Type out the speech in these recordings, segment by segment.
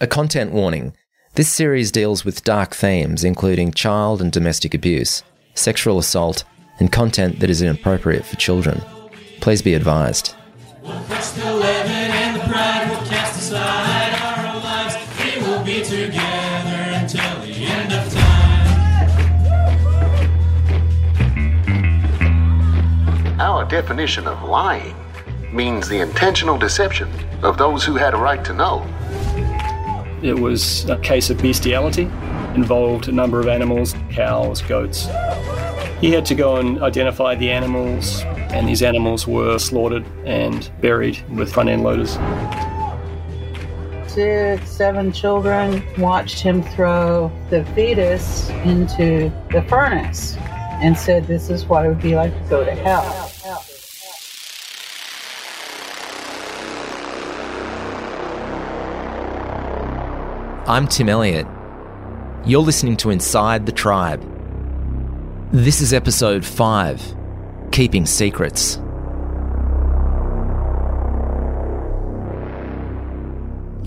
A content warning. This series deals with dark themes, including child and domestic abuse, sexual assault, and content that is inappropriate for children. Please be advised. Our definition of lying means the intentional deception of those who had a right to know. It was a case of bestiality, involved a number of animals cows, goats. He had to go and identify the animals, and these animals were slaughtered and buried with front end loaders. Six, seven children watched him throw the fetus into the furnace and said, This is what it would be like to go to hell. I'm Tim Elliott. You're listening to Inside the Tribe. This is episode 5 Keeping Secrets.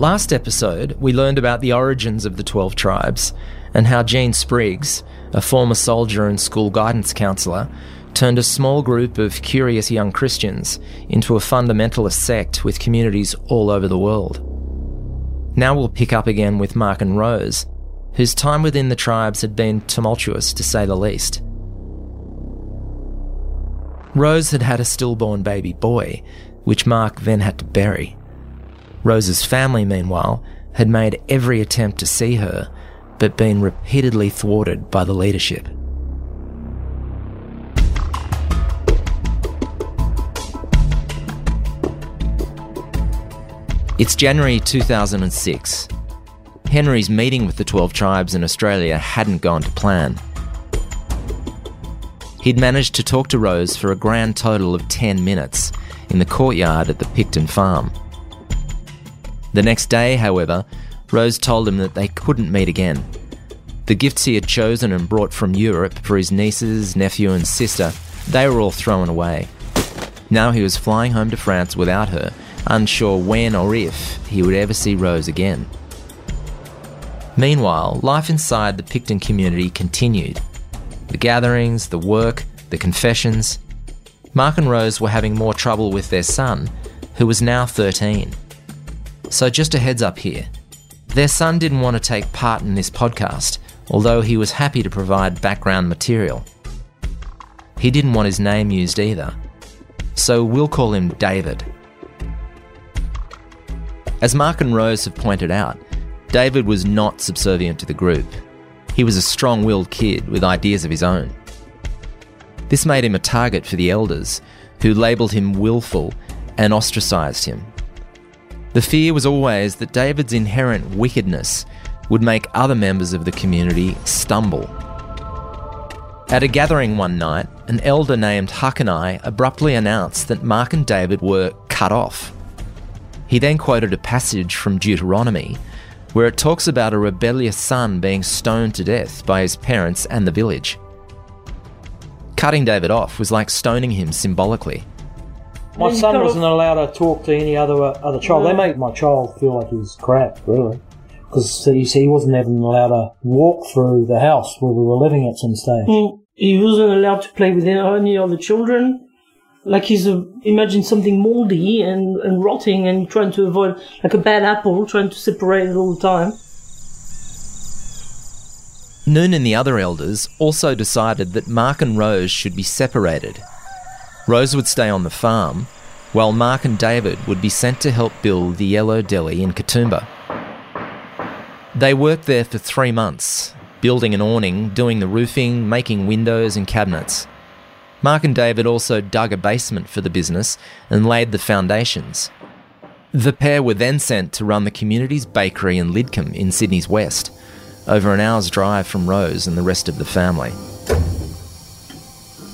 Last episode, we learned about the origins of the 12 tribes and how Gene Spriggs, a former soldier and school guidance counsellor, turned a small group of curious young Christians into a fundamentalist sect with communities all over the world. Now we'll pick up again with Mark and Rose, whose time within the tribes had been tumultuous to say the least. Rose had had a stillborn baby boy, which Mark then had to bury. Rose's family, meanwhile, had made every attempt to see her, but been repeatedly thwarted by the leadership. It's January 2006. Henry's meeting with the 12 tribes in Australia hadn't gone to plan. He'd managed to talk to Rose for a grand total of 10 minutes in the courtyard at the Picton farm. The next day, however, Rose told him that they couldn't meet again. The gifts he had chosen and brought from Europe for his nieces, nephew, and sister, they were all thrown away. Now he was flying home to France without her unsure when or if he would ever see Rose again. Meanwhile, life inside the Picton community continued. The gatherings, the work, the confessions. Mark and Rose were having more trouble with their son, who was now 13. So, just a heads up here their son didn't want to take part in this podcast, although he was happy to provide background material. He didn't want his name used either. So, we'll call him David. As Mark and Rose have pointed out, David was not subservient to the group. He was a strong willed kid with ideas of his own. This made him a target for the elders, who labelled him willful and ostracised him. The fear was always that David's inherent wickedness would make other members of the community stumble. At a gathering one night, an elder named Hakanai abruptly announced that Mark and David were cut off. He then quoted a passage from Deuteronomy where it talks about a rebellious son being stoned to death by his parents and the village. Cutting David off was like stoning him symbolically. My son wasn't allowed to talk to any other uh, other child. They made my child feel like he was crap, really. Because you see, he wasn't even allowed to walk through the house where we were living at some stage. Well, He wasn't allowed to play with any other children like he's uh, a, imagine something moldy and, and rotting and trying to avoid like a bad apple trying to separate it all the time Noon and the other elders also decided that Mark and Rose should be separated. Rose would stay on the farm, while Mark and David would be sent to help build the Yellow Deli in Katoomba. They worked there for three months, building an awning, doing the roofing, making windows and cabinets. Mark and David also dug a basement for the business and laid the foundations. The pair were then sent to run the community's bakery in Lidcombe in Sydney's west, over an hour's drive from Rose and the rest of the family.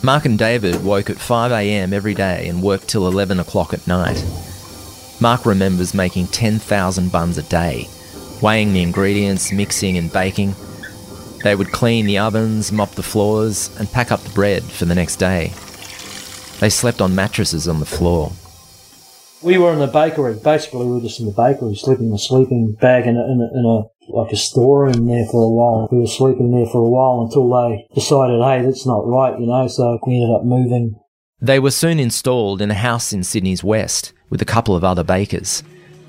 Mark and David woke at 5am every day and worked till 11 o'clock at night. Mark remembers making 10,000 buns a day, weighing the ingredients, mixing and baking, they would clean the ovens, mop the floors, and pack up the bread for the next day. They slept on mattresses on the floor. We were in the bakery. Basically, we were just in the bakery, sleeping in a sleeping bag in a, in a, in a like a storeroom there for a while. We were sleeping there for a while until they decided, hey, that's not right, you know. So we ended up moving. They were soon installed in a house in Sydney's west with a couple of other bakers,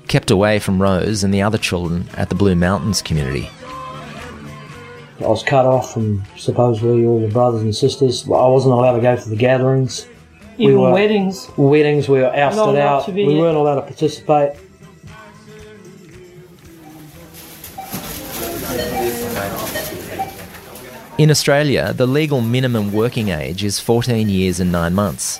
kept away from Rose and the other children at the Blue Mountains community. I was cut off from supposedly all the brothers and sisters. I wasn't allowed to go to the gatherings. Even were- weddings. Weddings, we were ousted out. to be- we weren't allowed to participate. In Australia, the legal minimum working age is 14 years and 9 months.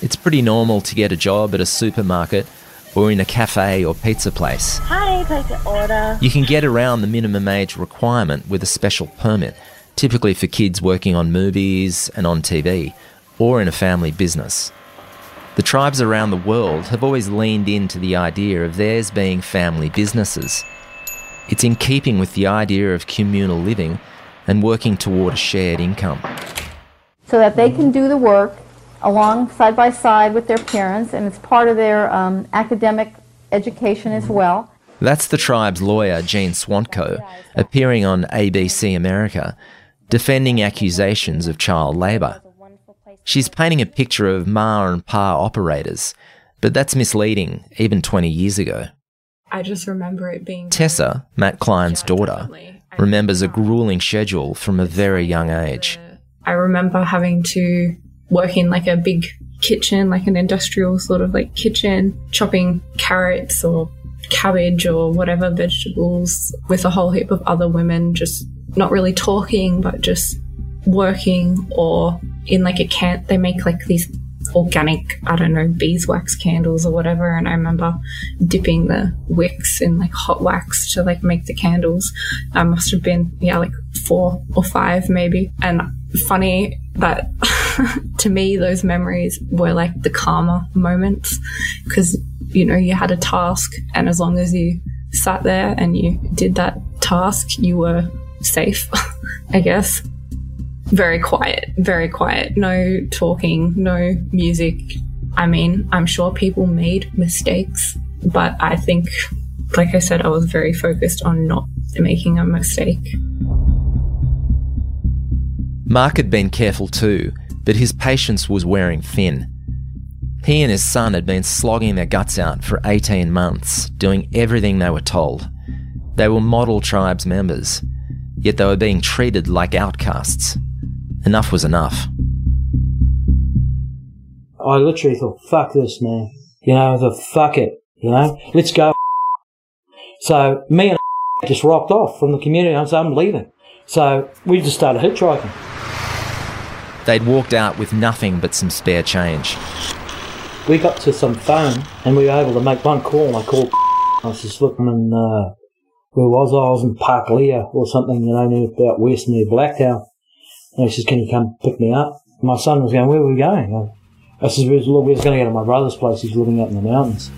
It's pretty normal to get a job at a supermarket or in a cafe or pizza place. Hi, take an order. You can get around the minimum age requirement with a special permit, typically for kids working on movies and on TV, or in a family business. The tribes around the world have always leaned into the idea of theirs being family businesses. It's in keeping with the idea of communal living and working toward a shared income. so that they can do the work along side by side with their parents, and it's part of their um, academic education as well. That's the tribe's lawyer, Jean Swantko, appearing on ABC America, defending accusations of child labour. She's painting a picture of Ma and Pa operators, but that's misleading even 20 years ago. I just remember it being Tessa, Matt Klein's daughter, remembers a grueling schedule from a very young age. I remember having to work in like a big kitchen, like an industrial sort of like kitchen, chopping carrots or cabbage or whatever vegetables with a whole heap of other women, just not really talking, but just working or in like a can, they make like these organic, I don't know, beeswax candles or whatever. And I remember dipping the wicks in like hot wax to like make the candles. I must have been, yeah, like four or five maybe. And funny that to me, those memories were like the karma moments because, you know, you had a task and as long as you sat there and you did that task, you were safe, I guess very quiet, very quiet. No talking, no music. I mean, I'm sure people made mistakes, but I think, like I said, I was very focused on not making a mistake. Mark had been careful too, but his patience was wearing thin. He and his son had been slogging their guts out for 18 months, doing everything they were told. They were model tribes members, yet they were being treated like outcasts. Enough was enough. I literally thought, fuck this, man. You know, the fuck it. You know, let's go. So me and just rocked off from the community. I said, I'm leaving. So we just started hitchhiking. They'd walked out with nothing but some spare change. We got to some phone and we were able to make one call. I called. I was just looking in, uh, where was I? I was in Parklea or something, you know, near about west near Blacktown. And he says, can you come pick me up? My son was going, where are we going? I says, "Look, we're we was going to go to my brother's place. He's living up in the mountains.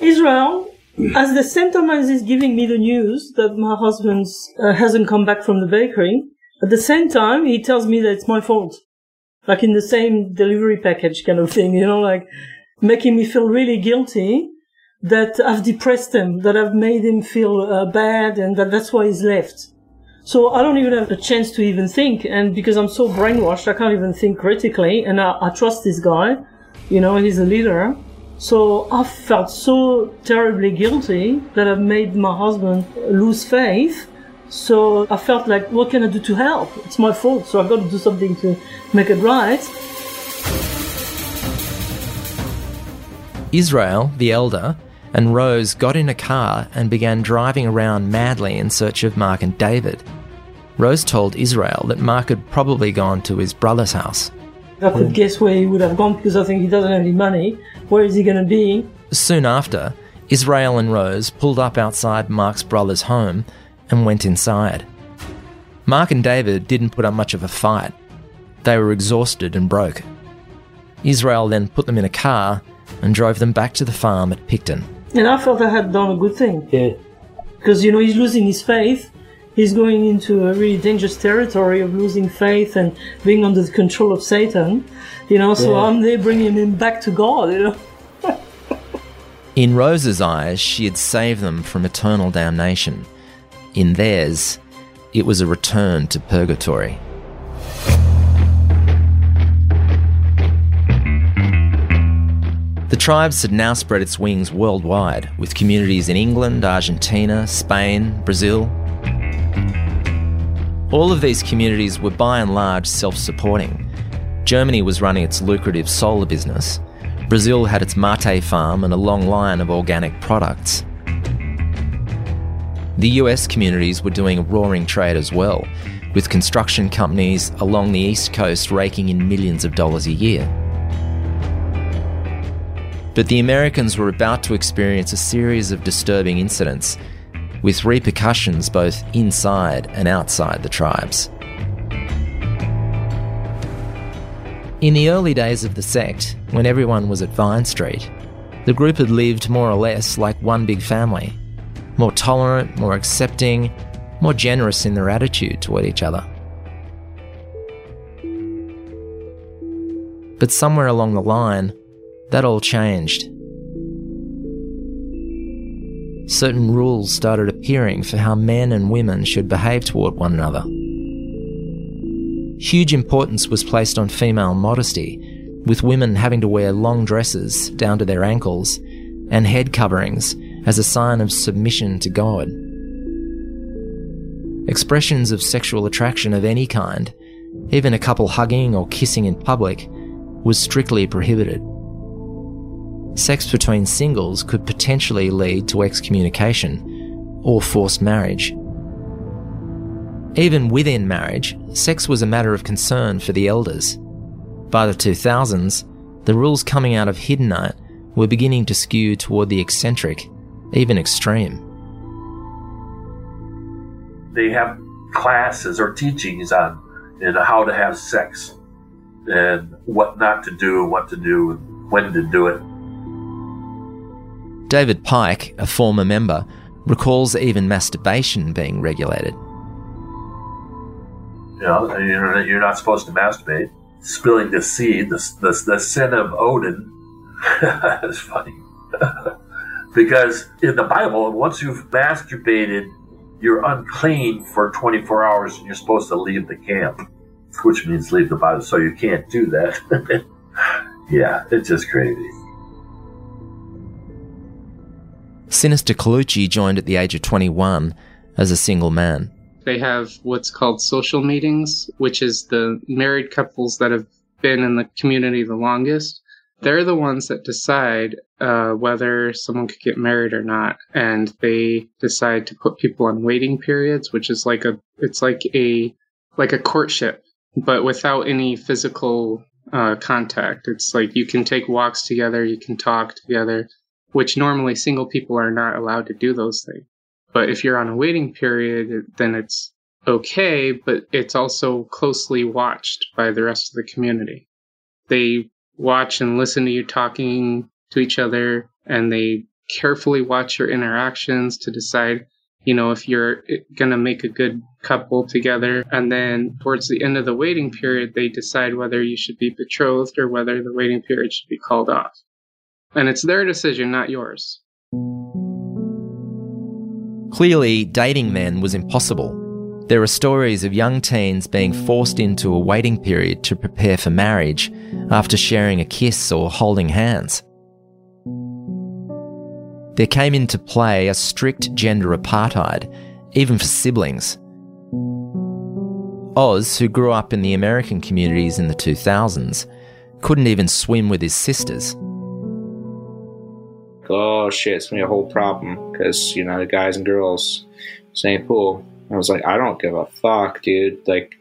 Israel, as the same time as he's giving me the news that my husband uh, hasn't come back from the bakery, at the same time he tells me that it's my fault. Like in the same delivery package kind of thing, you know, like making me feel really guilty that I've depressed him, that I've made him feel uh, bad and that that's why he's left. So I don't even have a chance to even think. And because I'm so brainwashed, I can't even think critically. And I, I trust this guy, you know, he's a leader. So I felt so terribly guilty that I've made my husband lose faith. So I felt like, what can I do to help? It's my fault. So I've got to do something to make it right. Israel, the elder, and Rose got in a car and began driving around madly in search of Mark and David. Rose told Israel that Mark had probably gone to his brother's house. I could hmm. guess where he would have gone because I think he doesn't have any money. Where is he going to be? Soon after, Israel and Rose pulled up outside Mark's brother's home and went inside. Mark and David didn't put up much of a fight. They were exhausted and broke. Israel then put them in a car and drove them back to the farm at Picton. And I felt I had done a good thing. Yeah. Because, you know, he's losing his faith. he's going into a really dangerous territory of losing faith and being under the control of Satan. You know, so Yeah. I'm there bringing him back to God. You know. In Rose's eyes, she had saved them from eternal damnation. In theirs, it was a return to purgatory. The tribes had now spread its wings worldwide, with communities in England, Argentina, Spain, Brazil. All of these communities were by and large self supporting. Germany was running its lucrative solar business. Brazil had its mate farm and a long line of organic products. The US communities were doing a roaring trade as well, with construction companies along the east coast raking in millions of dollars a year. But the Americans were about to experience a series of disturbing incidents, with repercussions both inside and outside the tribes. In the early days of the sect, when everyone was at Vine Street, the group had lived more or less like one big family, more tolerant, more accepting, more generous in their attitude toward each other. But somewhere along the line, that all changed. Certain rules started appearing for how men and women should behave toward one another. Huge importance was placed on female modesty, with women having to wear long dresses down to their ankles and head coverings as a sign of submission to God. Expressions of sexual attraction of any kind, even a couple hugging or kissing in public, was strictly prohibited. Sex between singles could potentially lead to excommunication or forced marriage. Even within marriage, sex was a matter of concern for the elders. By the 2000s, the rules coming out of Hiddenite were beginning to skew toward the eccentric, even extreme. They have classes or teachings on in how to have sex and what not to do, what to do, and when to do it. David Pike, a former member, recalls even masturbation being regulated. You know, you're, you're not supposed to masturbate. Spilling the seed, the, the, the sin of Onan. it's funny. because in the Bible, once you've masturbated, you're unclean for 24 hours and you're supposed to leave the camp, which means leave the Bible. So you can't do that. yeah, it's just crazy. Sinister Colucci joined at the age of 21 as a single man. They have what's called social meetings, which is the married couples that have been in the community the longest. They're the ones that decide uh, whether someone could get married or not, and they decide to put people on waiting periods, which is like a it's like a like a courtship, but without any physical uh, contact. It's like you can take walks together, you can talk together, which normally single people are not allowed to do those things. But if you're on a waiting period, then it's okay, but it's also closely watched by the rest of the community. They watch and listen to you talking to each other, and they carefully watch your interactions to decide, you know, if you're going to make a good couple together. And then towards the end of the waiting period, they decide whether you should be betrothed or whether the waiting period should be called off. And it's their decision, not yours. Clearly, dating men was impossible. There are stories of young teens being forced into a waiting period to prepare for marriage after sharing a kiss or holding hands. There came into play a strict gender apartheid, even for siblings. Oz, who grew up in the American communities in the 2000s, couldn't even swim with his sisters. oh shit, it's gonna be a whole problem because you know the guys and girls same pool. I was like, I don't give a fuck, dude. Like,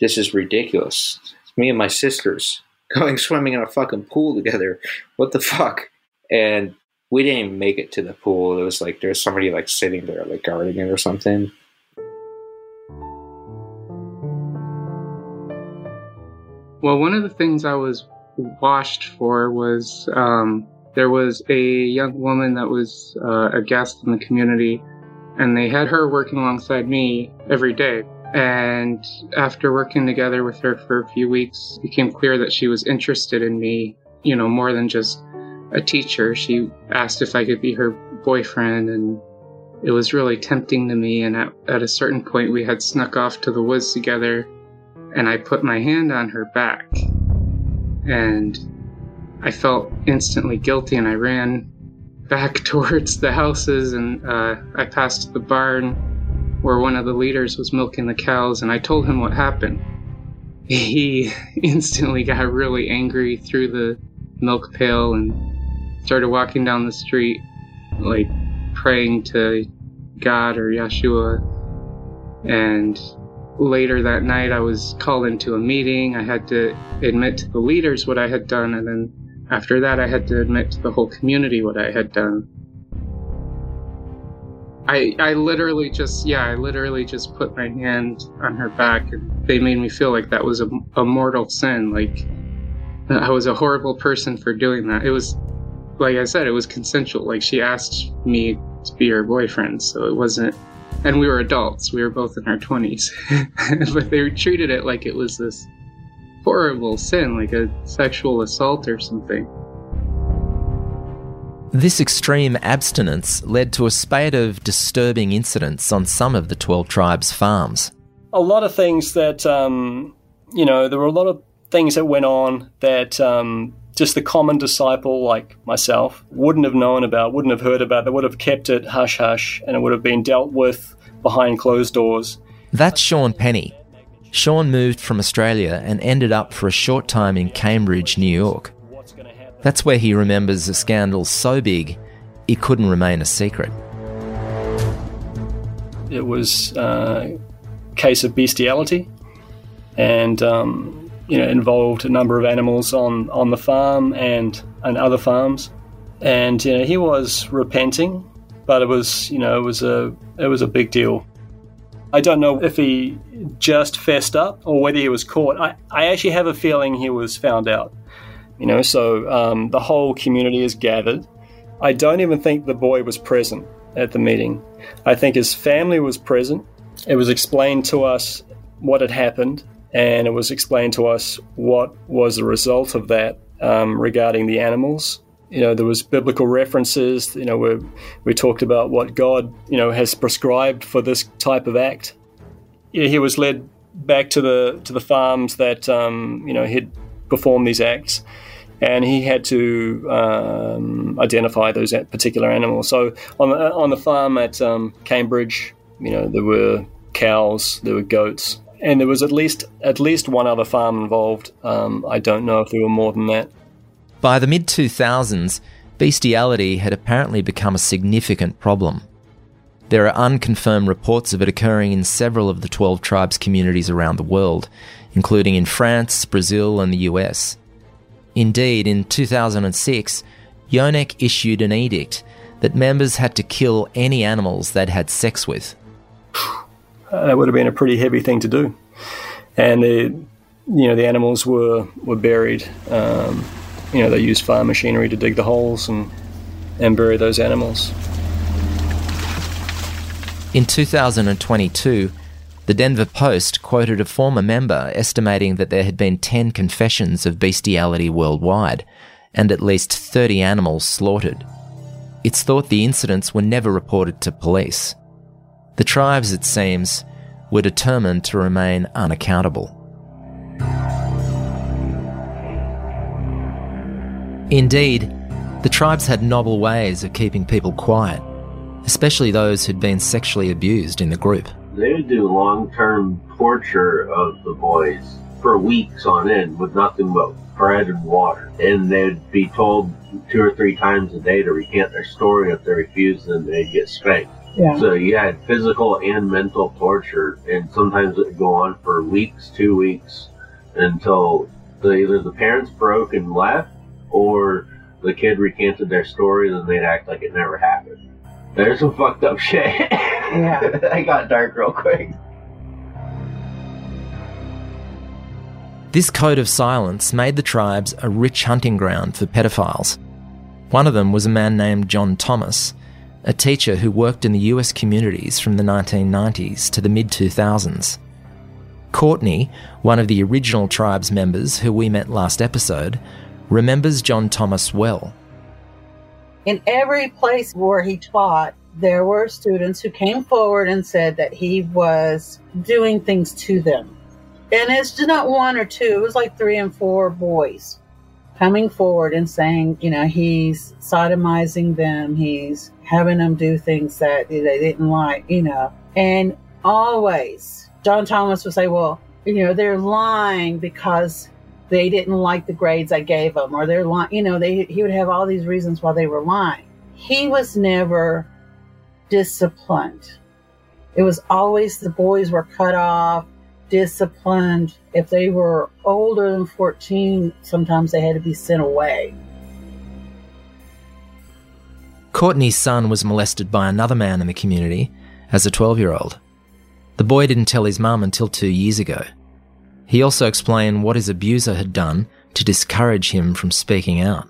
this is ridiculous. It's me and my sisters going swimming in a fucking pool together. What the fuck? And we didn't even make it to the pool. It was like there's somebody like sitting there, like guarding it or something. Well, one of the things I was washed for was um, there was a young woman that was uh, a guest in the community, and they had her working alongside me every day. And after working together with her for a few weeks, it became clear that she was interested in me, you know, more than just a teacher. She asked if I could be her boyfriend, and it was really tempting to me. And at, at a certain point, we had snuck off to the woods together, and I put my hand on her back. And I felt instantly guilty, and I ran back towards the houses, and uh, I passed the barn where one of the leaders was milking the cows, and I told him what happened. He instantly got really angry, threw the milk pail, and started walking down the street, like praying to God or Yeshua. And later that night, I was called into a meeting. I had to admit to the leaders what I had done, and then after that, I had to admit to the whole community what I had done. I, I literally just yeah I literally just put my hand on her back and they made me feel like that was a, a mortal sin like I was a horrible person for doing that. It was like I said it was consensual. Like she asked me to be her boyfriend so it wasn't and we were adults. We were both in our 20s but they treated it like it was this horrible sin like a sexual assault or something this extreme abstinence led to a spate of disturbing incidents on some of the 12 tribes' farms. A lot of things that, um, you know, there were a lot of things that went on that um, just the common disciple like myself wouldn't have known about, wouldn't have heard about. They would have kept it hush hush and it would have been dealt with behind closed doors. That's Sean Penny. Sean moved from Australia and ended up for a short time in Cambridge, New York. That's where he remembers a scandal so big it couldn't remain a secret. It was a case of bestiality and um, you know involved a number of animals on, on the farm and, and other farms. And you know, he was repenting, but it was you know it was a it was a big deal. I don't know if he just fessed up or whether he was caught. I, I actually have a feeling he was found out. You know, so um, the whole community is gathered. I don't even think the boy was present at the meeting. I think his family was present. It was explained to us what had happened, and it was explained to us what was the result of that um, regarding the animals. You know, there was biblical references. You know, we we talked about what God you know has prescribed for this type of act. He was led back to the to the farms that um, you know he'd performed these acts and he had to um, identify those particular animals. So on the, on the farm at um, Cambridge, you know, there were cows, there were goats, and there was at least at least one other farm involved. Um, I don't know if there were more than that. By the mid 2000s, bestiality had apparently become a significant problem. There are unconfirmed reports of it occurring in several of the 12 tribes' communities around the world, including in France, Brazil, and the US. Indeed, in 2006, Yoneq issued an edict that members had to kill any animals they'd had sex with. that would have been a pretty heavy thing to do. And the, you know, the animals were, were buried. Um, you know, they used farm machinery to dig the holes and, and bury those animals. In 2022, the Denver Post quoted a former member estimating that there had been 10 confessions of bestiality worldwide and at least 30 animals slaughtered. It's thought the incidents were never reported to police. The tribes, it seems, were determined to remain unaccountable. Indeed, the tribes had novel ways of keeping people quiet, especially those who'd been sexually abused in the group they would do long-term torture of the boys for weeks on end with nothing but bread and water. And they'd be told two or three times a day to recant their story. If they refused, then they'd get spanked. Yeah. So you had physical and mental torture, and sometimes it would go on for weeks, two weeks, until the, either the parents broke and left, or the kid recanted their story, and then they'd act like it never happened. There's some fucked up shit. Yeah. I got dark real quick. This code of silence made the tribes a rich hunting ground for pedophiles. One of them was a man named John Thomas, a teacher who worked in the US communities from the 1990s to the mid 2000s. Courtney, one of the original tribe's members who we met last episode, remembers John Thomas well. In every place where he taught, there were students who came forward and said that he was doing things to them. And it's just not one or two, it was like three and four boys coming forward and saying, you know, he's sodomizing them, he's having them do things that they didn't like, you know. And always, John Thomas would say, well, you know, they're lying because they didn't like the grades I gave them, or they're lying, you know, they, he would have all these reasons why they were lying. He was never disciplined. It was always the boys were cut off, disciplined. If they were older than 14, sometimes they had to be sent away. Courtney's son was molested by another man in the community as a 12 year old. The boy didn't tell his mum until two years ago. He also explained what his abuser had done to discourage him from speaking out.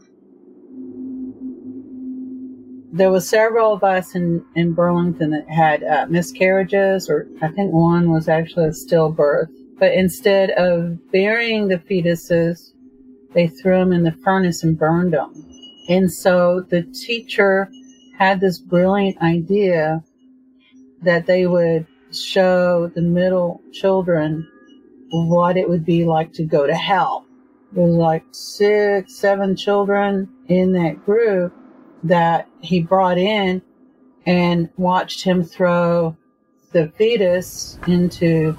There were several of us in, in Burlington that had uh, miscarriages, or I think one was actually a stillbirth. But instead of burying the fetuses, they threw them in the furnace and burned them. And so the teacher had this brilliant idea that they would show the middle children what it would be like to go to hell. There was like six, seven children in that group that he brought in and watched him throw the fetus into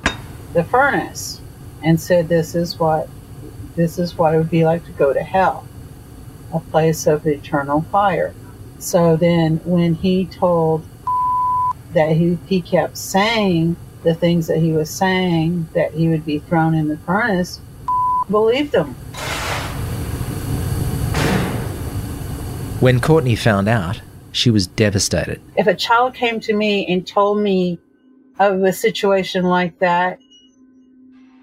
the furnace and said this is what this is what it would be like to go to hell a place of eternal fire so then when he told that he, he kept saying the things that he was saying that he would be thrown in the furnace believed him When Courtney found out, she was devastated. if a child came to me and told me of a situation like that,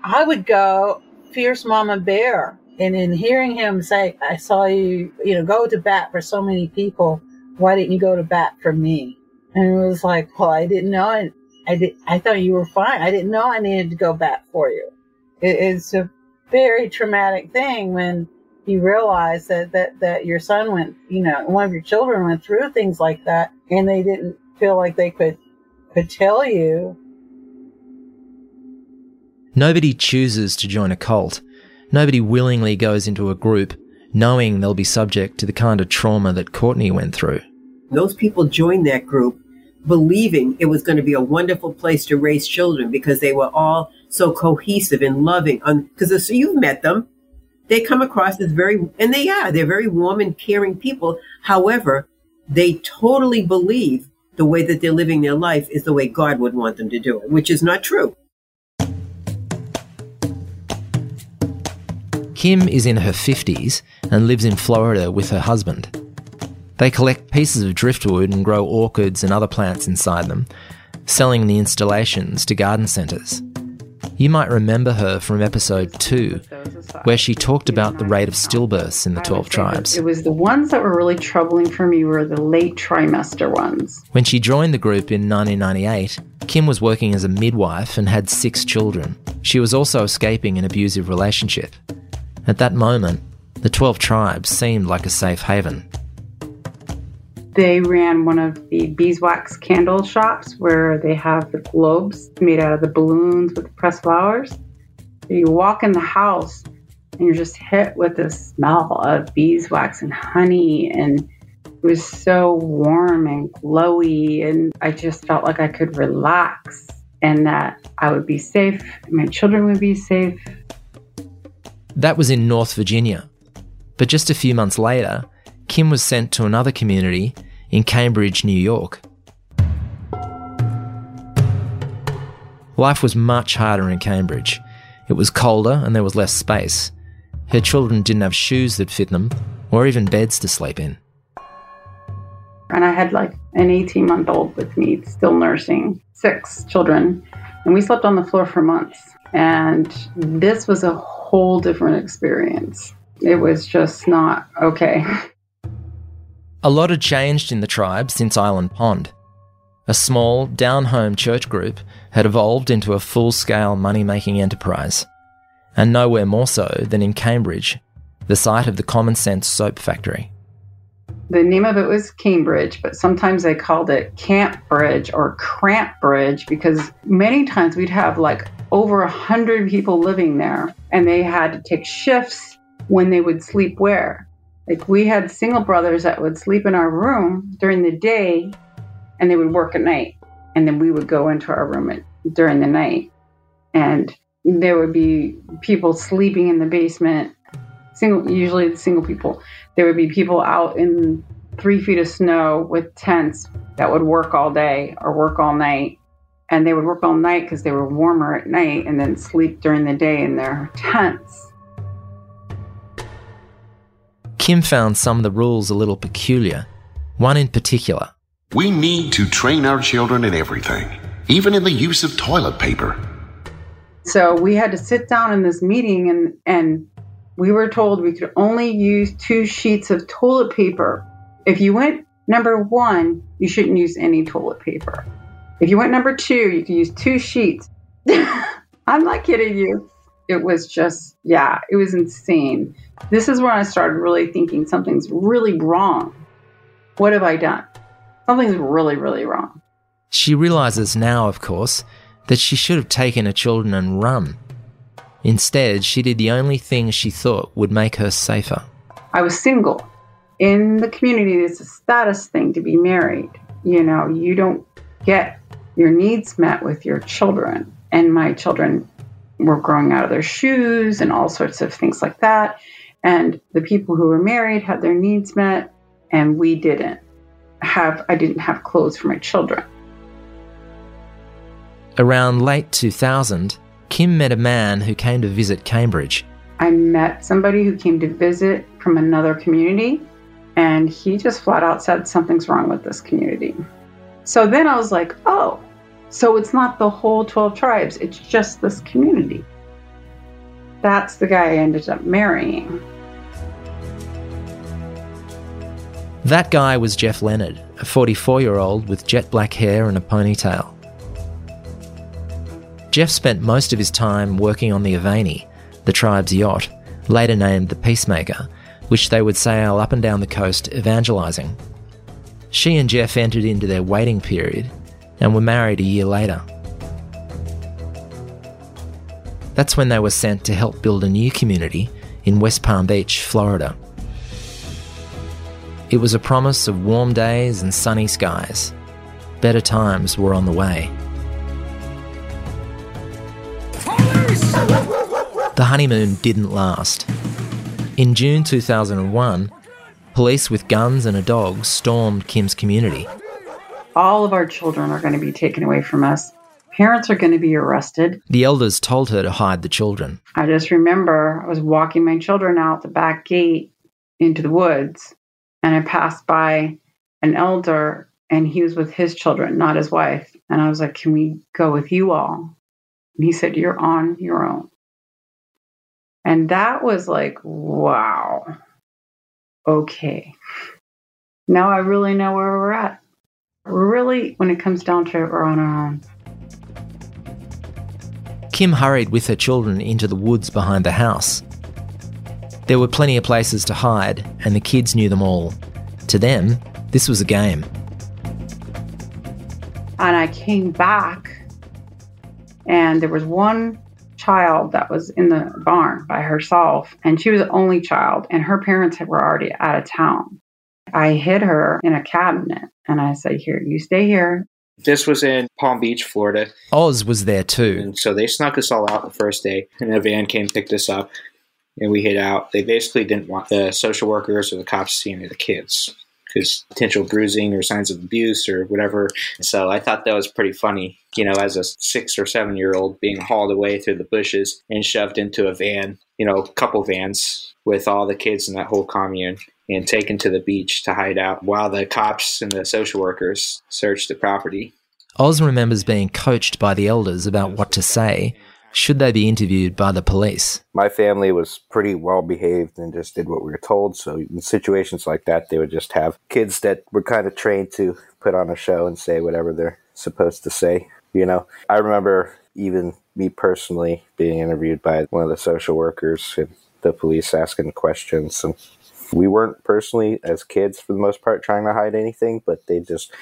I would go fierce mama bear. And in hearing him say, I saw you, you know, go to bat for so many people. Why didn't you go to bat for me? And it was like, well, I didn't know. And I did, I thought you were fine. I didn't know I needed to go back for you. It, it's a very traumatic thing when you realize that, that, that your son went, you know, one of your children went through things like that and they didn't feel like they could, could tell you. Nobody chooses to join a cult. Nobody willingly goes into a group knowing they'll be subject to the kind of trauma that Courtney went through. Those people join that group believing it was going to be a wonderful place to raise children because they were all so cohesive and loving. Because so you've met them, they come across as very, and they are, they're very warm and caring people. However, they totally believe the way that they're living their life is the way God would want them to do it, which is not true. Kim is in her 50s and lives in Florida with her husband. They collect pieces of driftwood and grow orchids and other plants inside them, selling the installations to garden centres. You might remember her from episode 2, where she talked about the rate of stillbirths in the 12 tribes. It was the ones that were really troubling for me were the late trimester ones. When she joined the group in 1998, Kim was working as a midwife and had six children. She was also escaping an abusive relationship. At that moment, the 12 tribes seemed like a safe haven. They ran one of the beeswax candle shops where they have the globes made out of the balloons with pressed flowers. So you walk in the house and you're just hit with the smell of beeswax and honey and it was so warm and glowy and I just felt like I could relax and that I would be safe, my children would be safe. That was in North Virginia. But just a few months later, Kim was sent to another community in Cambridge, New York. Life was much harder in Cambridge. It was colder and there was less space. Her children didn't have shoes that fit them, or even beds to sleep in. And I had like an 18 month old with me, still nursing six children. And we slept on the floor for months. And this was a whole different experience. It was just not okay. A lot had changed in the tribe since Island Pond. A small, down home church group had evolved into a full scale money making enterprise, and nowhere more so than in Cambridge, the site of the Common Sense soap factory. The name of it was Cambridge, but sometimes they called it Camp Bridge or Cramp Bridge because many times we'd have like over a hundred people living there, and they had to take shifts when they would sleep where. Like we had single brothers that would sleep in our room during the day and they would work at night. And then we would go into our room at, during the night. And there would be people sleeping in the basement, single, usually the single people. There would be people out in three feet of snow with tents that would work all day or work all night. And they would work all night because they were warmer at night and then sleep during the day in their tents. Kim found some of the rules a little peculiar. One in particular. We need to train our children in everything, even in the use of toilet paper. So we had to sit down in this meeting and, and we were told we could only use two sheets of toilet paper. If you went number one, you shouldn't use any toilet paper. If you went number two, you could use two sheets. I'm not kidding you. It was just, yeah, it was insane. This is when I started really thinking something's really wrong. What have I done? Something's really, really wrong. She realizes now, of course, that she should have taken her children and run. Instead, she did the only thing she thought would make her safer. I was single. In the community, it's a status thing to be married. You know, you don't get your needs met with your children. And my children were growing out of their shoes and all sorts of things like that. And the people who were married had their needs met, and we didn't have, I didn't have clothes for my children. Around late 2000, Kim met a man who came to visit Cambridge. I met somebody who came to visit from another community, and he just flat out said something's wrong with this community. So then I was like, oh, so it's not the whole 12 tribes, it's just this community. That's the guy I ended up marrying. That guy was Jeff Leonard, a 44 year old with jet black hair and a ponytail. Jeff spent most of his time working on the Avani, the tribe's yacht, later named the Peacemaker, which they would sail up and down the coast evangelising. She and Jeff entered into their waiting period and were married a year later. That's when they were sent to help build a new community in West Palm Beach, Florida. It was a promise of warm days and sunny skies. Better times were on the way. The honeymoon didn't last. In June 2001, police with guns and a dog stormed Kim's community. All of our children are going to be taken away from us. Parents are going to be arrested. The elders told her to hide the children. I just remember I was walking my children out the back gate into the woods, and I passed by an elder, and he was with his children, not his wife. And I was like, Can we go with you all? And he said, You're on your own. And that was like, wow. Okay. Now I really know where we're at. Really, when it comes down to it, we're on our own. Kim hurried with her children into the woods behind the house. There were plenty of places to hide, and the kids knew them all. To them, this was a game. And I came back, and there was one child that was in the barn by herself, and she was the only child, and her parents were already out of town. I hid her in a cabinet, and I said, Here, you stay here. This was in Palm Beach, Florida. Oz was there too. And so they snuck us all out the first day, and a van came, picked us up, and we hid out. They basically didn't want the social workers or the cops to see any of the kids because potential bruising or signs of abuse or whatever. So I thought that was pretty funny, you know, as a six or seven year old being hauled away through the bushes and shoved into a van, you know, a couple vans with all the kids in that whole commune and taken to the beach to hide out while the cops and the social workers searched the property. Oz remembers being coached by the elders about what to say should they be interviewed by the police? My family was pretty well behaved and just did what we were told. So in situations like that, they would just have kids that were kind of trained to put on a show and say whatever they're supposed to say. You know, I remember even me personally being interviewed by one of the social workers and the police asking questions and we weren't personally as kids for the most part trying to hide anything but they just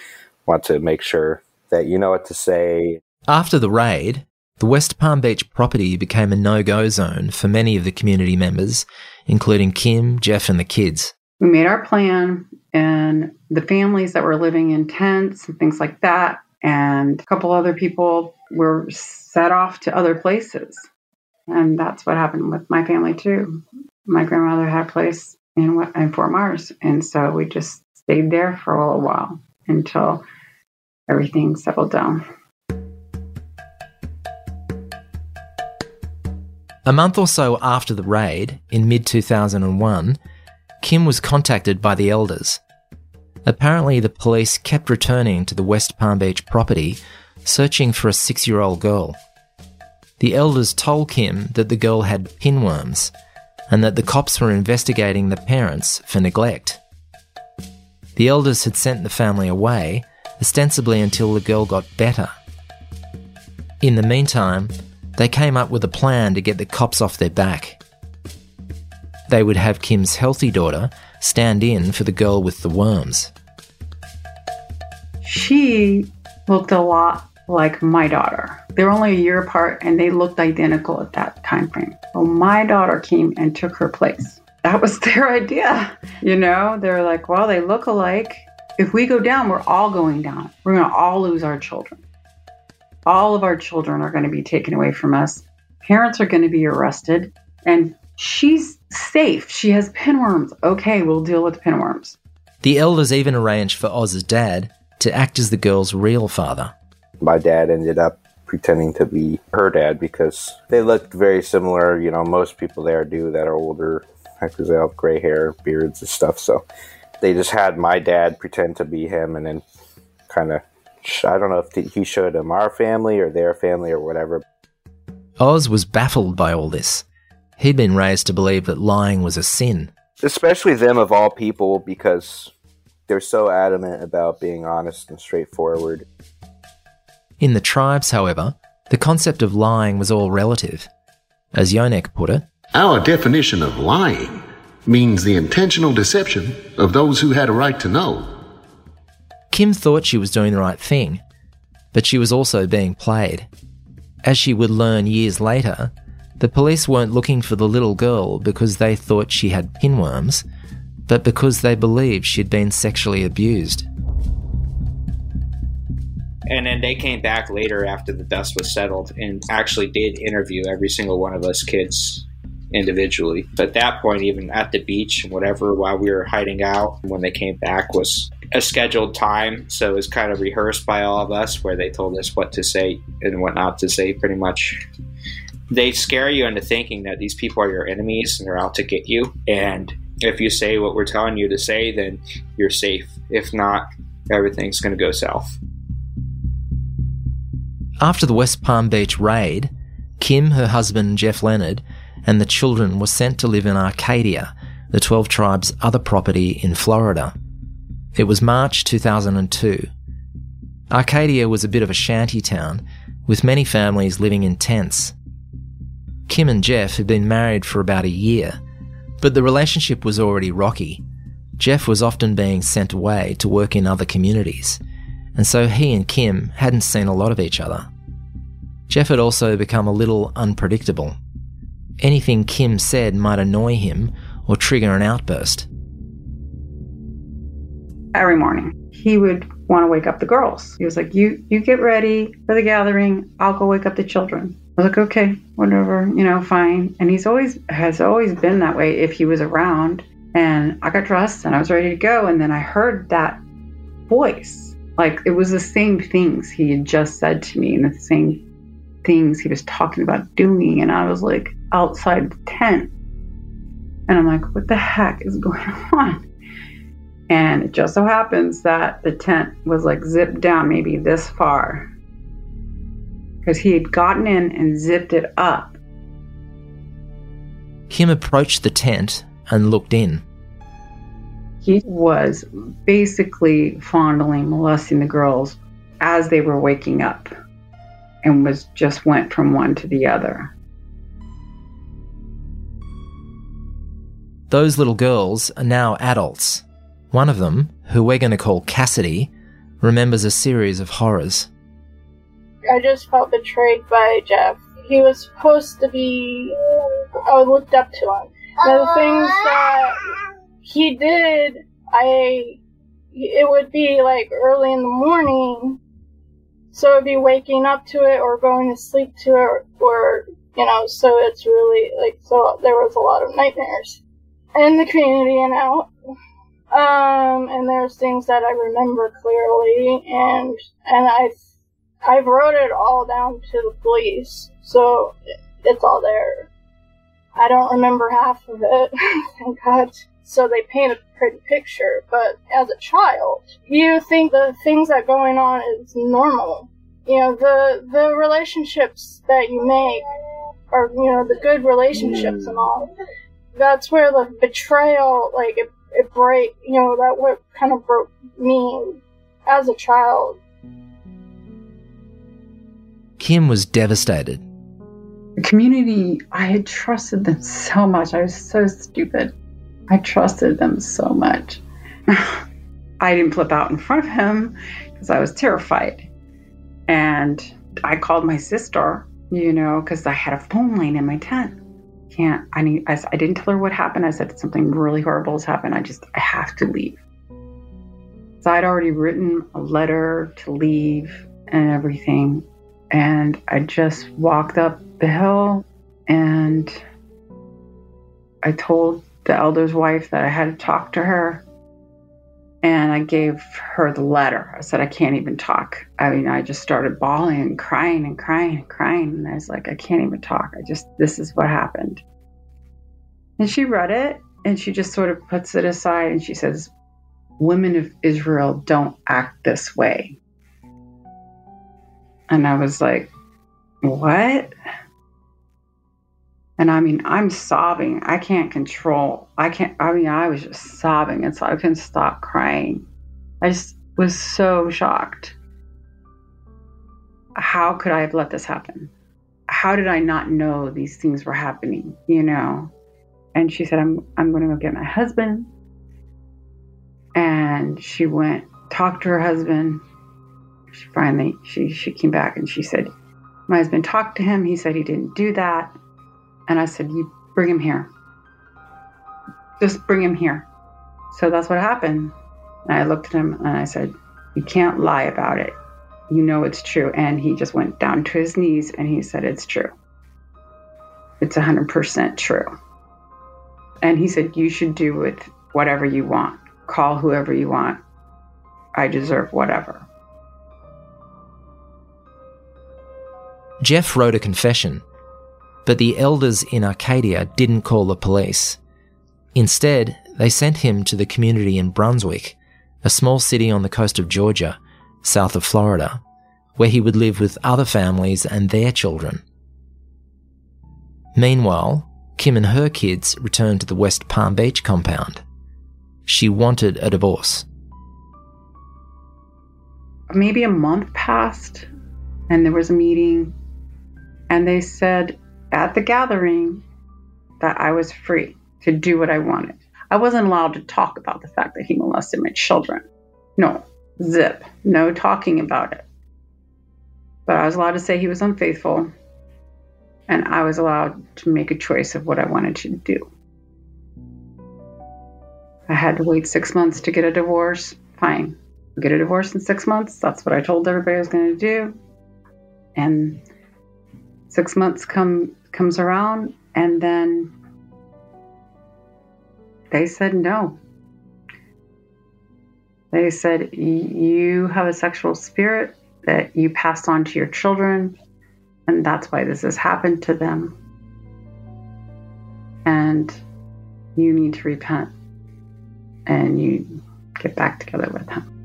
want to make sure that you know what to say. After the raid the west palm beach property became a no-go zone for many of the community members including kim jeff and the kids. We made our plan and the families that were living in tents and things like that and a couple other people were set off to other places. And that's what happened with my family too. My grandmother had a place in, in Fort Myers, and so we just stayed there for a little while until everything settled down. A month or so after the raid, in mid 2001, Kim was contacted by the elders. Apparently, the police kept returning to the West Palm Beach property searching for a six year old girl. The elders told Kim that the girl had pinworms and that the cops were investigating the parents for neglect. The elders had sent the family away, ostensibly until the girl got better. In the meantime, they came up with a plan to get the cops off their back. They would have Kim's healthy daughter stand in for the girl with the worms. She looked a lot like my daughter. They're only a year apart and they looked identical at that time frame. Well, my daughter came and took her place. That was their idea. You know, they're like, well, they look alike. If we go down, we're all going down. We're going to all lose our children. All of our children are going to be taken away from us. Parents are going to be arrested. And she's safe. She has pinworms. Okay, we'll deal with pinworms. The elders even arranged for Oz's dad to act as the girl's real father my dad ended up pretending to be her dad because they looked very similar. You know, most people there do that are older because they have gray hair, beards, and stuff. So they just had my dad pretend to be him and then kind of, I don't know if he showed them our family or their family or whatever. Oz was baffled by all this. He'd been raised to believe that lying was a sin. Especially them of all people because they're so adamant about being honest and straightforward. In the tribes, however, the concept of lying was all relative. As Yoneq put it, Our definition of lying means the intentional deception of those who had a right to know. Kim thought she was doing the right thing, but she was also being played. As she would learn years later, the police weren't looking for the little girl because they thought she had pinworms, but because they believed she'd been sexually abused. And then they came back later after the dust was settled and actually did interview every single one of us kids individually. At that point, even at the beach and whatever, while we were hiding out, when they came back was a scheduled time. So it was kind of rehearsed by all of us where they told us what to say and what not to say, pretty much. They scare you into thinking that these people are your enemies and they're out to get you. And if you say what we're telling you to say, then you're safe. If not, everything's going to go south. After the West Palm Beach raid, Kim, her husband Jeff Leonard, and the children were sent to live in Arcadia, the 12 tribes' other property in Florida. It was March 2002. Arcadia was a bit of a shanty town, with many families living in tents. Kim and Jeff had been married for about a year, but the relationship was already rocky. Jeff was often being sent away to work in other communities, and so he and Kim hadn't seen a lot of each other. Jeff had also become a little unpredictable. Anything Kim said might annoy him or trigger an outburst. Every morning, he would want to wake up the girls. He was like, "You, you get ready for the gathering. I'll go wake up the children." I was like, "Okay, whatever, you know, fine." And he's always has always been that way if he was around. And I got dressed and I was ready to go, and then I heard that voice. Like it was the same things he had just said to me, and the same things he was talking about doing. And I was like outside the tent. And I'm like, what the heck is going on? And it just so happens that the tent was like zipped down maybe this far. because he had gotten in and zipped it up. Kim approached the tent and looked in. He was basically fondling, molesting the girls as they were waking up and was just went from one to the other. Those little girls are now adults. One of them, who we're going to call Cassidy, remembers a series of horrors. I just felt betrayed by Jeff. He was supposed to be. I looked up to him. The things that he did, I. It would be like early in the morning, so it'd be waking up to it or going to sleep to it, or you know. So it's really like so. There was a lot of nightmares in the community and out. Um, and there's things that I remember clearly, and and I I wrote it all down to the police, so it's all there. I don't remember half of it, thank God. So they paint a pretty picture, but as a child, you think the things that going on is normal. You know, the the relationships that you make are you know the good relationships and all. That's where the betrayal, like it, it break. You know, that what kind of broke me as a child. Kim was devastated. The community, I had trusted them so much. I was so stupid. I trusted them so much. I didn't flip out in front of him because I was terrified. And I called my sister, you know, because I had a phone line in my tent. Can't, I need, I, I didn't tell her what happened. I said something really horrible has happened. I just, I have to leave. So I'd already written a letter to leave and everything. And I just walked up the hill and I told the elder's wife that I had to talk to her. And I gave her the letter. I said, I can't even talk. I mean, I just started bawling and crying and crying and crying. And I was like, I can't even talk. I just, this is what happened. And she read it and she just sort of puts it aside and she says, Women of Israel don't act this way. And I was like, What? And I mean, I'm sobbing. I can't control. I can't. I mean, I was just sobbing, and so I couldn't stop crying. I just was so shocked. How could I have let this happen? How did I not know these things were happening? You know. And she said, "I'm I'm going to go get my husband." And she went talked to her husband. She finally she she came back and she said, "My husband talked to him. He said he didn't do that." And I said, You bring him here. Just bring him here. So that's what happened. And I looked at him and I said, You can't lie about it. You know it's true. And he just went down to his knees and he said, It's true. It's 100% true. And he said, You should do with whatever you want. Call whoever you want. I deserve whatever. Jeff wrote a confession but the elders in Arcadia didn't call the police. Instead, they sent him to the community in Brunswick, a small city on the coast of Georgia, south of Florida, where he would live with other families and their children. Meanwhile, Kim and her kids returned to the West Palm Beach compound. She wanted a divorce. Maybe a month passed, and there was a meeting, and they said at the gathering that I was free to do what I wanted. I wasn't allowed to talk about the fact that he molested my children. No, zip, no talking about it. But I was allowed to say he was unfaithful, and I was allowed to make a choice of what I wanted to do. I had to wait six months to get a divorce. Fine. Get a divorce in six months. That's what I told everybody I was going to do. And six months come comes around and then they said no. They said, You have a sexual spirit that you passed on to your children, and that's why this has happened to them. And you need to repent and you get back together with him.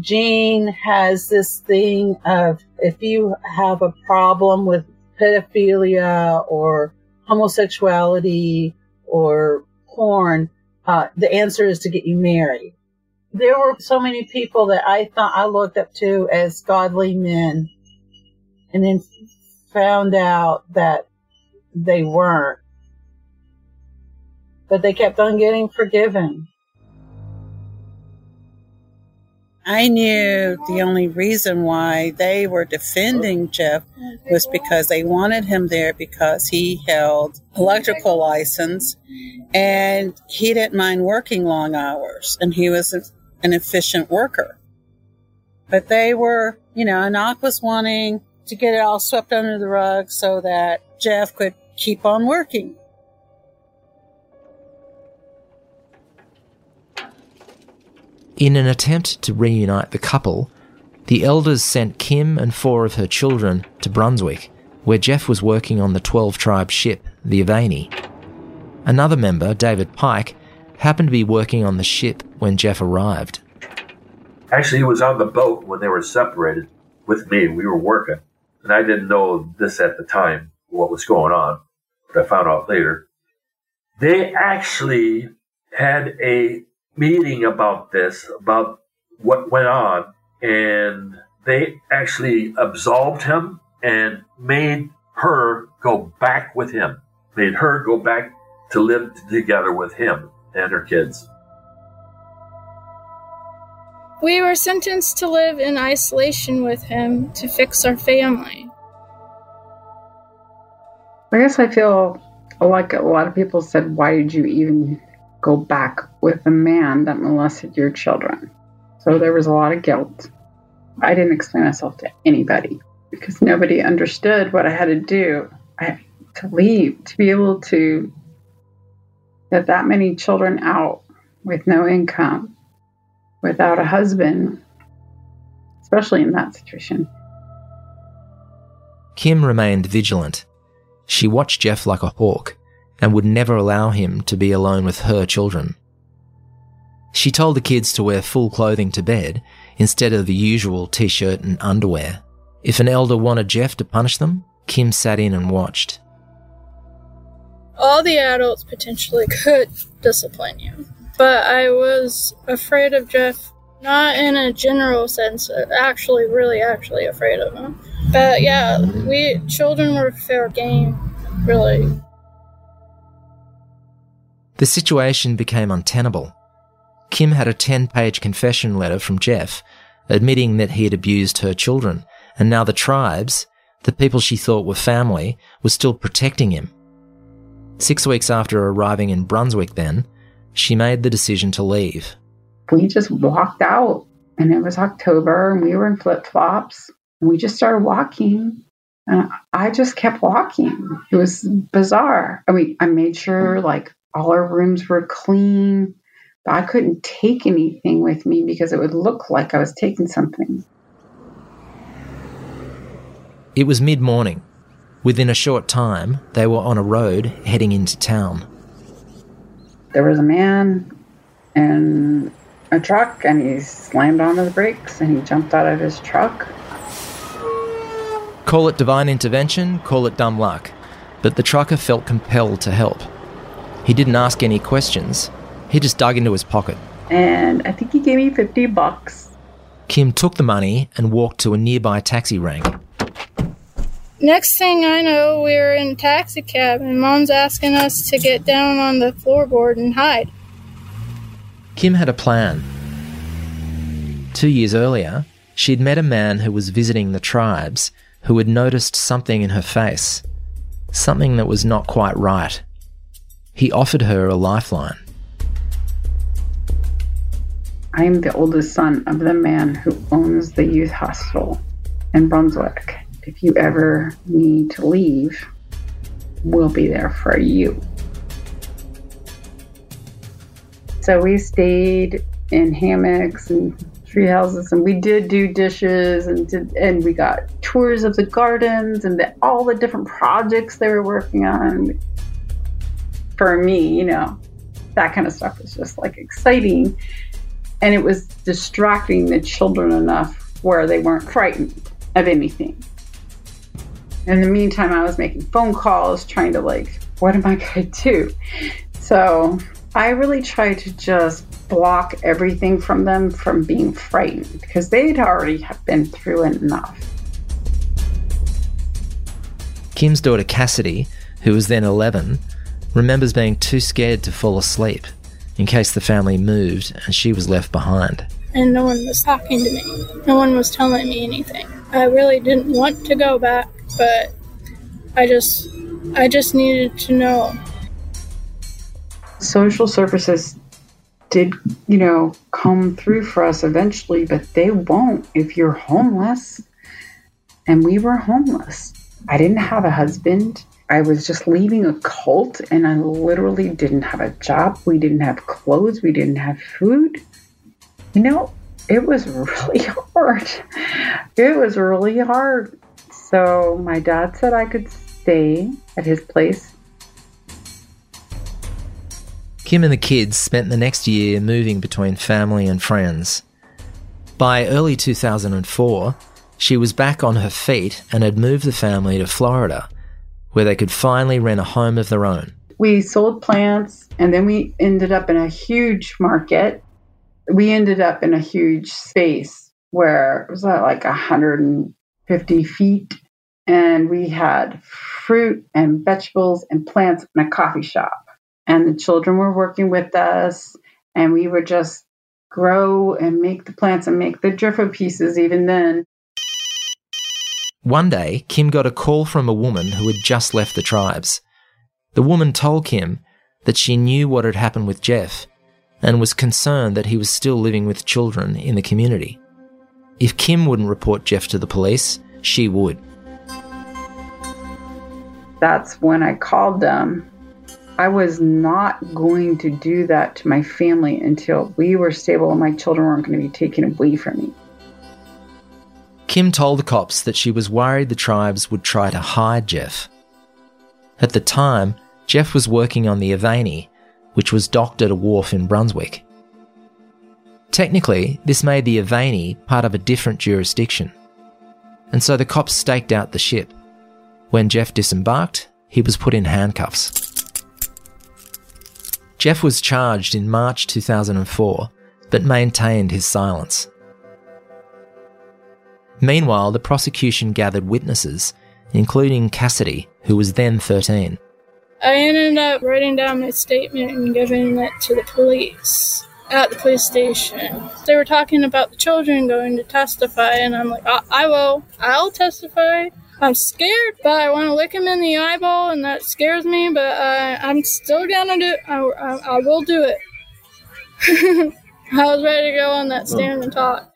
Gene has this thing of if you have a problem with pedophilia or homosexuality or porn, uh, the answer is to get you married. There were so many people that I thought I looked up to as godly men and then found out that they weren't. But they kept on getting forgiven. I knew the only reason why they were defending Jeff was because they wanted him there because he held electrical license and he didn't mind working long hours and he was an efficient worker. But they were, you know, Anak was wanting to get it all swept under the rug so that Jeff could keep on working. In an attempt to reunite the couple, the elders sent Kim and four of her children to Brunswick, where Jeff was working on the 12 tribe ship, the Avani. Another member, David Pike, happened to be working on the ship when Jeff arrived. Actually, he was on the boat when they were separated with me. We were working. And I didn't know this at the time, what was going on, but I found out later. They actually had a meeting about this, about what went on, and they actually absolved him and made her go back with him, made her go back to live together with him and her kids. We were sentenced to live in isolation with him to fix our family. I guess I feel like a lot of people said, Why did you even go back with the man that molested your children? So there was a lot of guilt. I didn't explain myself to anybody because nobody understood what I had to do. I to leave to be able to get that many children out with no income, without a husband, especially in that situation. Kim remained vigilant. She watched Jeff like a hawk and would never allow him to be alone with her children. She told the kids to wear full clothing to bed instead of the usual t shirt and underwear. If an elder wanted Jeff to punish them, Kim sat in and watched. All the adults potentially could discipline you, but I was afraid of Jeff, not in a general sense, actually, really, actually afraid of him. But yeah, we children were fair game, really. The situation became untenable. Kim had a 10 page confession letter from Jeff admitting that he had abused her children, and now the tribes, the people she thought were family, were still protecting him. Six weeks after arriving in Brunswick, then, she made the decision to leave. We just walked out, and it was October, and we were in flip flops, and we just started walking. And I just kept walking. It was bizarre. I mean, I made sure like all our rooms were clean. But I couldn't take anything with me because it would look like I was taking something. It was mid morning. Within a short time, they were on a road heading into town. There was a man in a truck and he slammed onto the brakes and he jumped out of his truck. Call it divine intervention, call it dumb luck, but the trucker felt compelled to help. He didn't ask any questions, he just dug into his pocket. And I think he gave me 50 bucks. Kim took the money and walked to a nearby taxi rank. Next thing I know, we're in a taxi cab, and Mom's asking us to get down on the floorboard and hide. Kim had a plan. Two years earlier, she'd met a man who was visiting the tribes who had noticed something in her face, something that was not quite right. He offered her a lifeline. I am the oldest son of the man who owns the youth hostel in Brunswick. If you ever need to leave, we'll be there for you. So we stayed in hammocks and tree houses, and we did do dishes, and did, and we got tours of the gardens and the, all the different projects they were working on. For me, you know, that kind of stuff was just like exciting. And it was distracting the children enough where they weren't frightened of anything. In the meantime, I was making phone calls, trying to, like, what am I going to do? So I really tried to just block everything from them from being frightened because they'd already have been through enough. Kim's daughter Cassidy, who was then 11, remembers being too scared to fall asleep in case the family moved and she was left behind. And no one was talking to me. No one was telling me anything. I really didn't want to go back, but I just I just needed to know. Social services did, you know, come through for us eventually, but they won't if you're homeless. And we were homeless. I didn't have a husband. I was just leaving a cult and I literally didn't have a job. We didn't have clothes. We didn't have food. You know, it was really hard. It was really hard. So my dad said I could stay at his place. Kim and the kids spent the next year moving between family and friends. By early 2004, she was back on her feet and had moved the family to Florida, where they could finally rent a home of their own. We sold plants and then we ended up in a huge market. We ended up in a huge space where it was like 150 feet and we had fruit and vegetables and plants and a coffee shop. And the children were working with us and we would just grow and make the plants and make the Jiffo pieces even then. One day, Kim got a call from a woman who had just left the tribes. The woman told Kim that she knew what had happened with Jeff and was concerned that he was still living with children in the community. If Kim wouldn't report Jeff to the police, she would. That's when I called them. I was not going to do that to my family until we were stable and my children weren't going to be taken away from me. Kim told the cops that she was worried the tribes would try to hide Jeff. At the time, Jeff was working on the Avani, which was docked at a wharf in Brunswick. Technically, this made the Avani part of a different jurisdiction, and so the cops staked out the ship. When Jeff disembarked, he was put in handcuffs. Jeff was charged in March 2004, but maintained his silence. Meanwhile, the prosecution gathered witnesses, including Cassidy, who was then 13. I ended up writing down my statement and giving it to the police at the police station. They were talking about the children going to testify, and I'm like, I, I will. I'll testify. I'm scared, but I want to lick him in the eyeball, and that scares me, but uh, I'm still gonna do it. I, I, I will do it. I was ready to go on that stand and talk.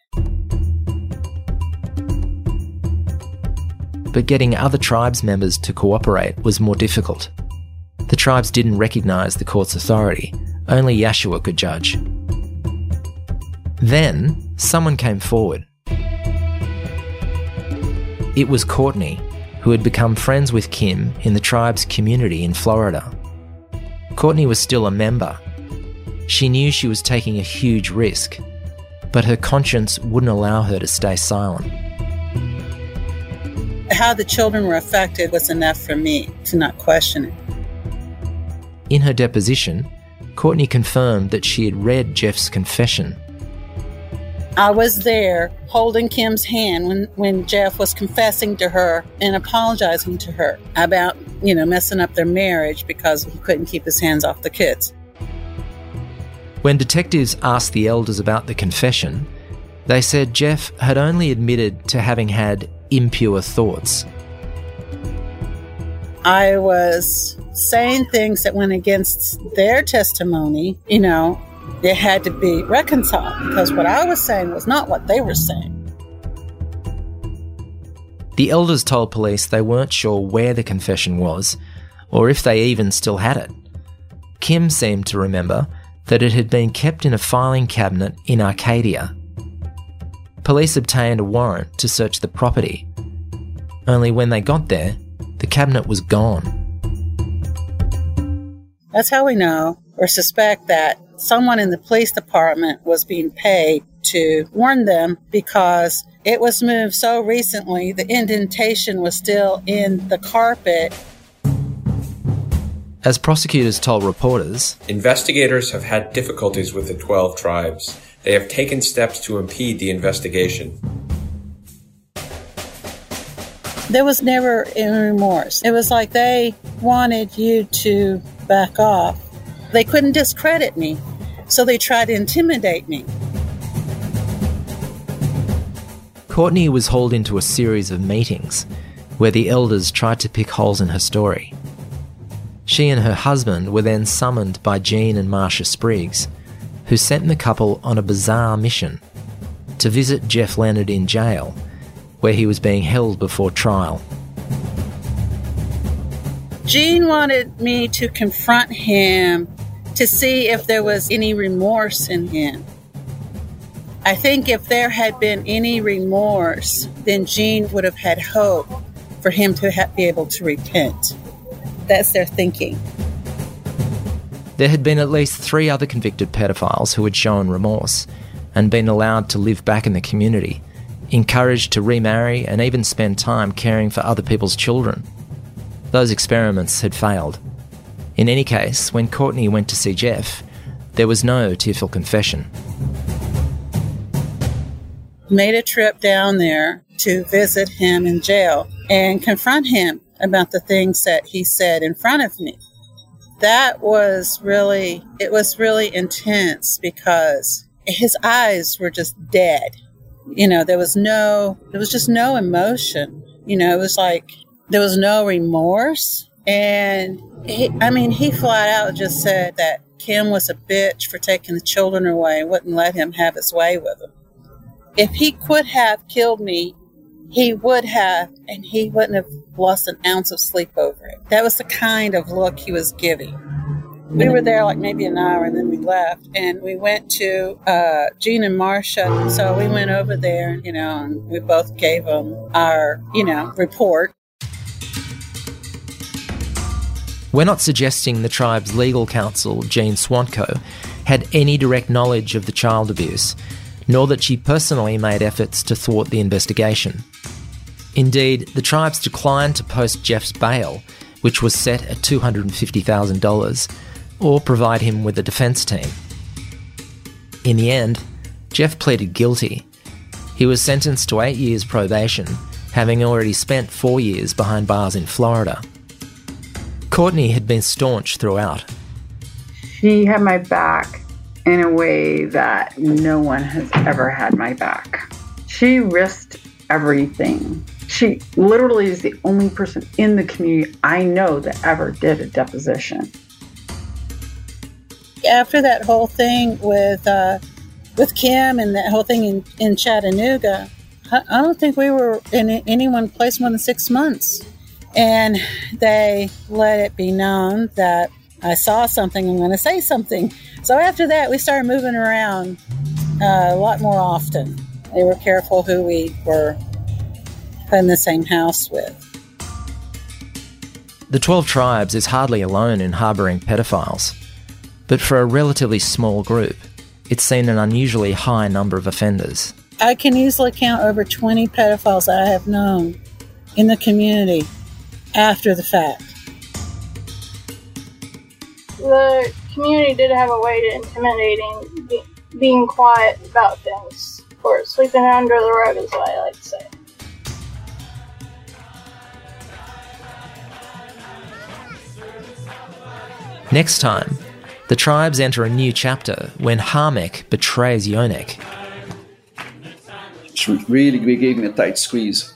But getting other tribes members to cooperate was more difficult. The tribes didn't recognise the court's authority, only Yahshua could judge. Then, someone came forward. It was Courtney, who had become friends with Kim in the tribe's community in Florida. Courtney was still a member. She knew she was taking a huge risk, but her conscience wouldn't allow her to stay silent. How the children were affected was enough for me to not question it. In her deposition, Courtney confirmed that she had read Jeff's confession. I was there holding Kim's hand when, when Jeff was confessing to her and apologizing to her about, you know, messing up their marriage because he couldn't keep his hands off the kids. When detectives asked the elders about the confession, they said Jeff had only admitted to having had impure thoughts. I was saying things that went against their testimony, you know, it had to be reconciled because what I was saying was not what they were saying. The elders told police they weren't sure where the confession was, or if they even still had it. Kim seemed to remember that it had been kept in a filing cabinet in Arcadia. Police obtained a warrant to search the property. Only when they got there, the cabinet was gone. That's how we know or suspect that someone in the police department was being paid to warn them because it was moved so recently, the indentation was still in the carpet. As prosecutors told reporters, investigators have had difficulties with the 12 tribes. They have taken steps to impede the investigation. There was never any remorse. It was like they wanted you to back off. They couldn't discredit me, so they tried to intimidate me. Courtney was hauled into a series of meetings where the elders tried to pick holes in her story. She and her husband were then summoned by Jean and Marsha Spriggs, who sent the couple on a bizarre mission to visit Jeff Leonard in jail, where he was being held before trial. Jean wanted me to confront him to see if there was any remorse in him. I think if there had been any remorse, then Jean would have had hope for him to ha- be able to repent. That's their thinking. There had been at least three other convicted pedophiles who had shown remorse and been allowed to live back in the community, encouraged to remarry and even spend time caring for other people's children. Those experiments had failed. In any case, when Courtney went to see Jeff, there was no tearful confession. Made a trip down there to visit him in jail and confront him about the things that he said in front of me. That was really, it was really intense because his eyes were just dead. You know, there was no, there was just no emotion. You know, it was like there was no remorse. And he, I mean, he flat out just said that Kim was a bitch for taking the children away and wouldn't let him have his way with them. If he could have killed me, he would have, and he wouldn't have lost an ounce of sleep over it. That was the kind of look he was giving. We were there like maybe an hour and then we left and we went to uh, Jean and Marsha. So we went over there, you know, and we both gave them our, you know, report. We're not suggesting the tribe's legal counsel, Jean Swantko, had any direct knowledge of the child abuse, nor that she personally made efforts to thwart the investigation. Indeed, the tribes declined to post Jeff's bail, which was set at $250,000, or provide him with a defence team. In the end, Jeff pleaded guilty. He was sentenced to eight years probation, having already spent four years behind bars in Florida. Courtney had been staunch throughout. She had my back in a way that no one has ever had my back. She risked everything. She literally is the only person in the community I know that ever did a deposition. After that whole thing with uh, with Kim and that whole thing in, in Chattanooga, I, don't think we were in any one place more than six months. And they let it be known that I saw something, I'm going to say something. So after that, we started moving around uh, a lot more often. They were careful who we were in the same house with. The 12 Tribes is hardly alone in harbouring pedophiles, but for a relatively small group, it's seen an unusually high number of offenders. I can easily count over 20 pedophiles I have known in the community after the fact. The community did have a way to intimidating be, being quiet about things, or sleeping under the rug, is what I like to say. Next time, the tribes enter a new chapter when Harmek betrays Yoneq. She really gave me a tight squeeze.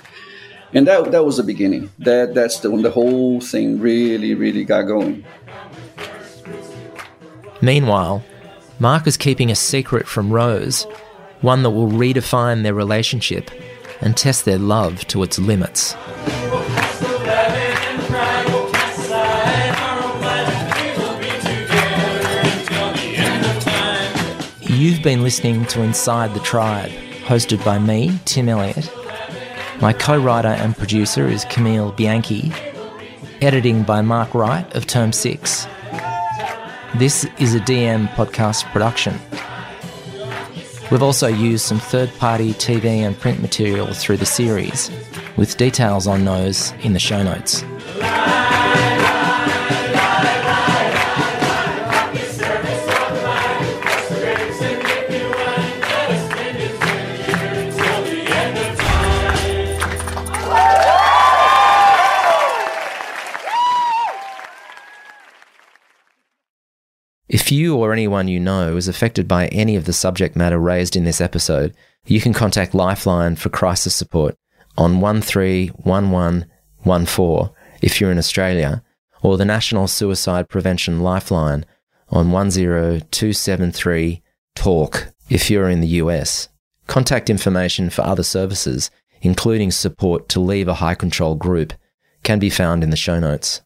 And that, that was the beginning. That that's the when the whole thing really, really got going. Meanwhile, Mark is keeping a secret from Rose, one that will redefine their relationship and test their love to its limits. You've been listening to Inside the Tribe, hosted by me, Tim Elliott. My co writer and producer is Camille Bianchi. Editing by Mark Wright of Term 6. This is a DM podcast production. We've also used some third party TV and print material through the series, with details on those in the show notes. If you or anyone you know is affected by any of the subject matter raised in this episode, you can contact Lifeline for crisis support on 131114 if you're in Australia, or the National Suicide Prevention Lifeline on 10273 TALK if you're in the US. Contact information for other services, including support to leave a high control group, can be found in the show notes.